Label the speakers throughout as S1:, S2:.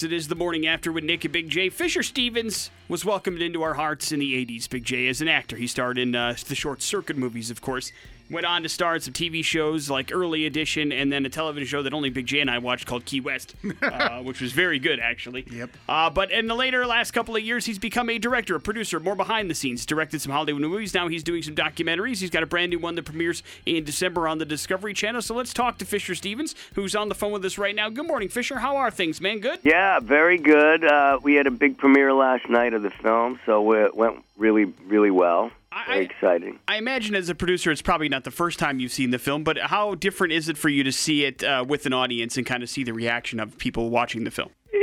S1: It is the morning after with Nick and Big J. Fisher Stevens was welcomed into our hearts in the 80s, Big J, as an actor. He starred in uh, the short circuit movies, of course. Went on to star in some TV shows like Early Edition and then a television show that only Big J and I watched called Key West, uh, which was very good, actually.
S2: Yep.
S1: Uh, but in the later last couple of years, he's become a director, a producer, more behind the scenes. Directed some Hollywood movies. Now he's doing some documentaries. He's got a brand new one that premieres in December on the Discovery Channel. So let's talk to Fisher Stevens, who's on the phone with us right now. Good morning, Fisher. How are things, man? Good?
S3: Yeah, very good. Uh, we had a big premiere last night of the film, so it went really, really well.
S1: I-
S3: exciting.
S1: I imagine as a producer, it's probably not the first time you've seen the film, but how different is it for you to see it uh, with an audience and kind of see the reaction of people watching the film?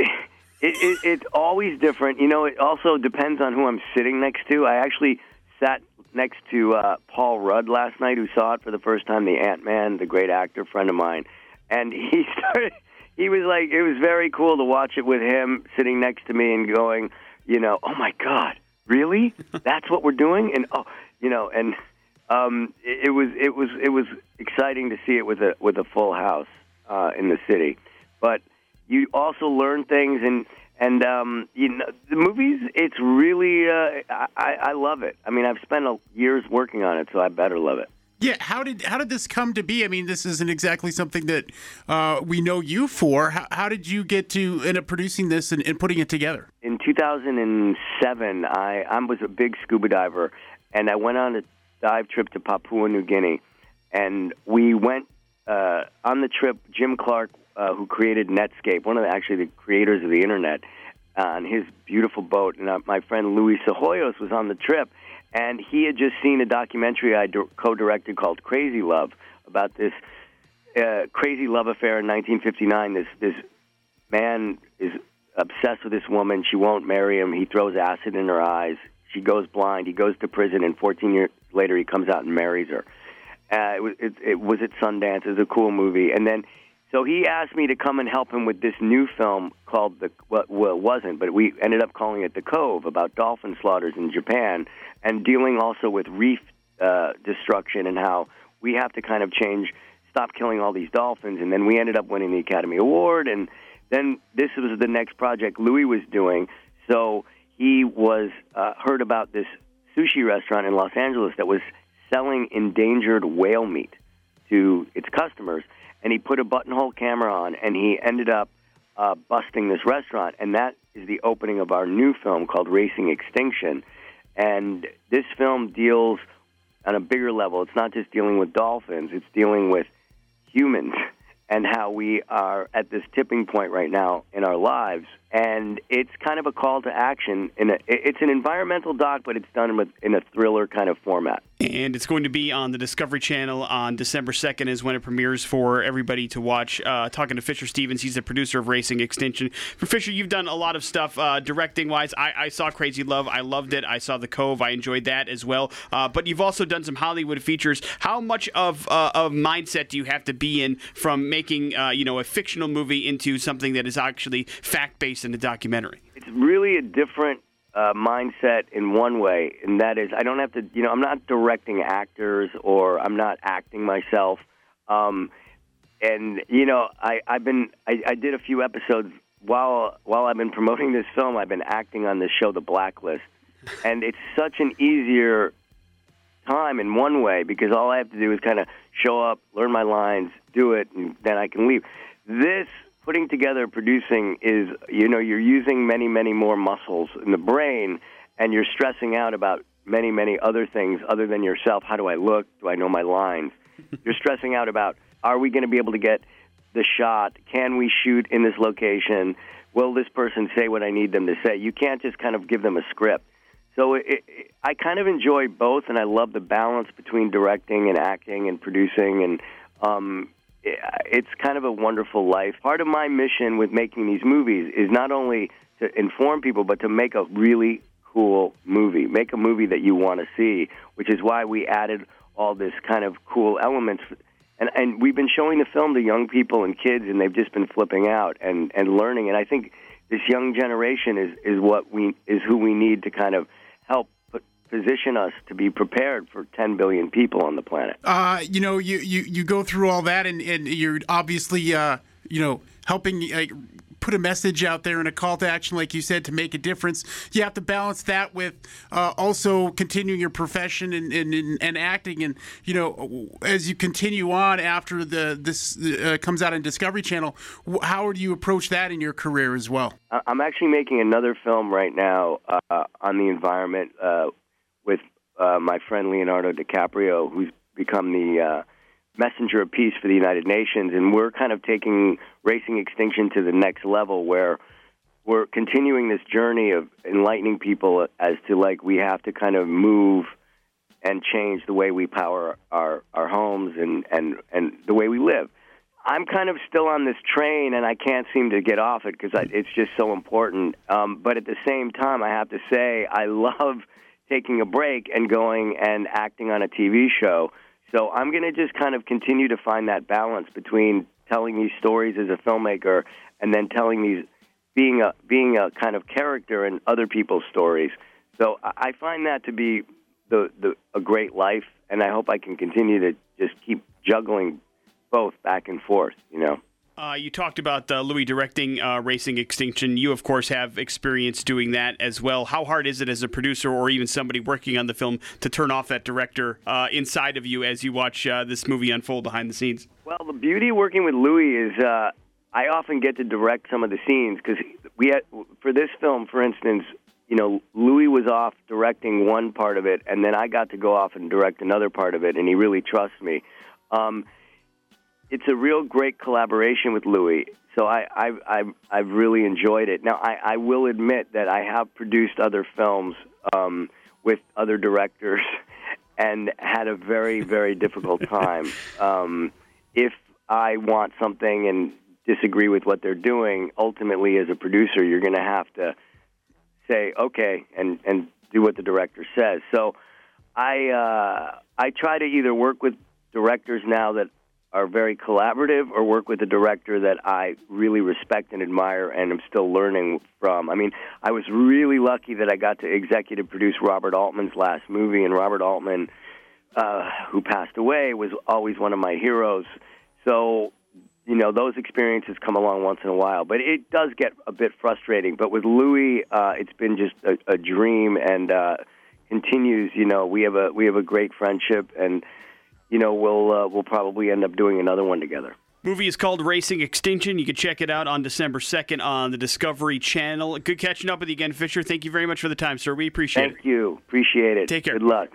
S3: It, it, it's always different. You know, it also depends on who I'm sitting next to. I actually sat next to uh, Paul Rudd last night, who saw it for the first time, the Ant Man, the great actor friend of mine, and he started. He was like, it was very cool to watch it with him sitting next to me and going, you know, oh my God, really? That's what we're doing? And oh, you know, and um, it, it was it was it was exciting to see it with a with a full house uh, in the city, but you also learn things and and um, you know the movies. It's really uh, I, I love it. I mean, I've spent years working on it, so I better love it.
S2: Yeah, how did how did this come to be? I mean, this isn't exactly something that uh, we know you for. How, how did you get to end up producing this and, and putting it together?
S3: In 2007, I I was a big scuba diver, and I went on a dive trip to Papua New Guinea, and we went uh, on the trip. Jim Clark, uh, who created Netscape, one of the, actually the creators of the internet, on his beautiful boat, and uh, my friend Luis Psihoyos was on the trip, and he had just seen a documentary I co-directed called Crazy Love about this uh, crazy love affair in 1959. This this man is obsessed with this woman. She won't marry him. He throws acid in her eyes. She goes blind. He goes to prison, and 14 years later, he comes out and marries her. Uh, it, was, it, it was at Sundance. It was a cool movie. And then, so he asked me to come and help him with this new film called the well, well it wasn't, but we ended up calling it The Cove about dolphin slaughters in Japan and dealing also with reef uh, destruction and how we have to kind of change, stop killing all these dolphins. And then we ended up winning the Academy Award. And then this was the next project Louis was doing. So he was uh, heard about this sushi restaurant in Los Angeles that was selling endangered whale meat to its customers, and he put a buttonhole camera on, and he ended up uh, busting this restaurant, and that is the opening of our new film called Racing Extinction. And this film deals on a bigger level. It's not just dealing with dolphins; it's dealing with humans and how we are at this tipping point right now in our lives. And it's kind of a call to action. In a, it's an environmental doc, but it's done with, in a thriller kind of format.
S1: And it's going to be on the Discovery Channel on December 2nd, is when it premieres for everybody to watch. Uh, talking to Fisher Stevens, he's the producer of Racing Extinction. For Fisher, you've done a lot of stuff uh, directing wise. I, I saw Crazy Love, I loved it. I saw The Cove, I enjoyed that as well. Uh, but you've also done some Hollywood features. How much of uh, of mindset do you have to be in from making uh, you know a fictional movie into something that is actually fact in the documentary?
S3: It's really a different uh, mindset in one way, and that is I don't have to, you know, I'm not directing actors or I'm not acting myself. Um, and you know, I, I've been, I, I did a few episodes while while I've been promoting this film. I've been acting on this show, The Blacklist, and it's such an easier time in one way because all I have to do is kind of show up, learn my lines, do it, and then I can leave. This putting together producing is you know you're using many many more muscles in the brain and you're stressing out about many many other things other than yourself. How do i look? Do i know my lines? You're stressing out about are we going to be able to get the shot? Can we shoot in this location? Will this person say what i need them to say? You can't just kind of give them a script. So it, it, i kind of enjoy both and i love the balance between directing and acting and producing and um, Uh, it's kind of a wonderful life. Part of my mission with making these movies is not only to inform people, but to make a really cool movie, make a movie that you want to see, which is why we added all this kind of cool elements. And, and we've been showing the film to young people and kids, and they've just been flipping out and, and learning. And I think this young generation is, is what we is who we need to kind of help position us to be prepared for 10 billion people on the planet.
S2: Uh, you know, you, you, you go through all that, and, and you're obviously, uh, you know, helping uh, put a message out there and a call to action, like you said, to make a difference. You have to balance that with uh, also continuing your profession and, and, and acting. And you know, as you continue on after the this uh, comes out on Discovery Channel, how do you approach that in your career as well?
S3: I'm actually making another film right now uh, on the environment uh, with uh, my friend Leonardo DiCaprio, who's become the uh, messenger of peace for the United Nations, and we're kind of taking racing extinction to the next level where we're continuing this journey of enlightening people as to like we have to kind of move and change the way we power our our homes and and and the way we live. I'm kind of still on this train and I can't seem to get off it because it's just so important. Um, but at the same time, I have to say I love taking a break and going and acting on a TV show. So I'm going to just kind of continue to find that balance between telling these stories as a filmmaker and then telling these being a being a kind of character in other people's stories. So I find that to be the, the a great life, and I hope I can continue to just keep juggling both back and forth. You know.
S1: Uh, you talked about uh, Louis directing uh, Racing Extinction. You, of course, have experience doing that as well. How hard is it as a producer or even somebody working on the film to turn off that director uh, inside of you as you watch uh, this movie unfold behind the scenes?
S3: Well, the beauty working with Louis is uh, I often get to direct some of the scenes because we had for this film, for instance, you know, Louis was off directing one part of it, and then I got to go off and direct another part of it, and he really trusts me. Um, it's a real great collaboration with Louis. So I, I, I've, I've really enjoyed it. Now, I, I will admit that I have produced other films um, with other directors and had a very, very difficult time. Um, if I want something and disagree with what they're doing, ultimately, as a producer, you're going to have to say okay and and do what the director says. So I uh, I try to either work with directors now that are very collaborative or work with a director that I really respect and admire and am still learning from. I mean, I was really lucky that I got to executive produce Robert Altman's last movie, and Robert Altman, uh, who passed away, was always one of my heroes. So, you know, those experiences come along once in a while, but it does get a bit frustrating. But with Louis, uh, it's been just a, a dream and uh, continues. You know, we have a we have a great friendship and you know, we'll uh, we'll probably end up doing another one together.
S1: Movie is called Racing Extinction. You can check it out on December 2nd on the Discovery Channel. Good catching up with you again, Fisher. Thank you very much for the time, sir. We appreciate
S3: Thank
S1: it.
S3: Thank you. Appreciate it.
S1: Take care.
S3: Good luck.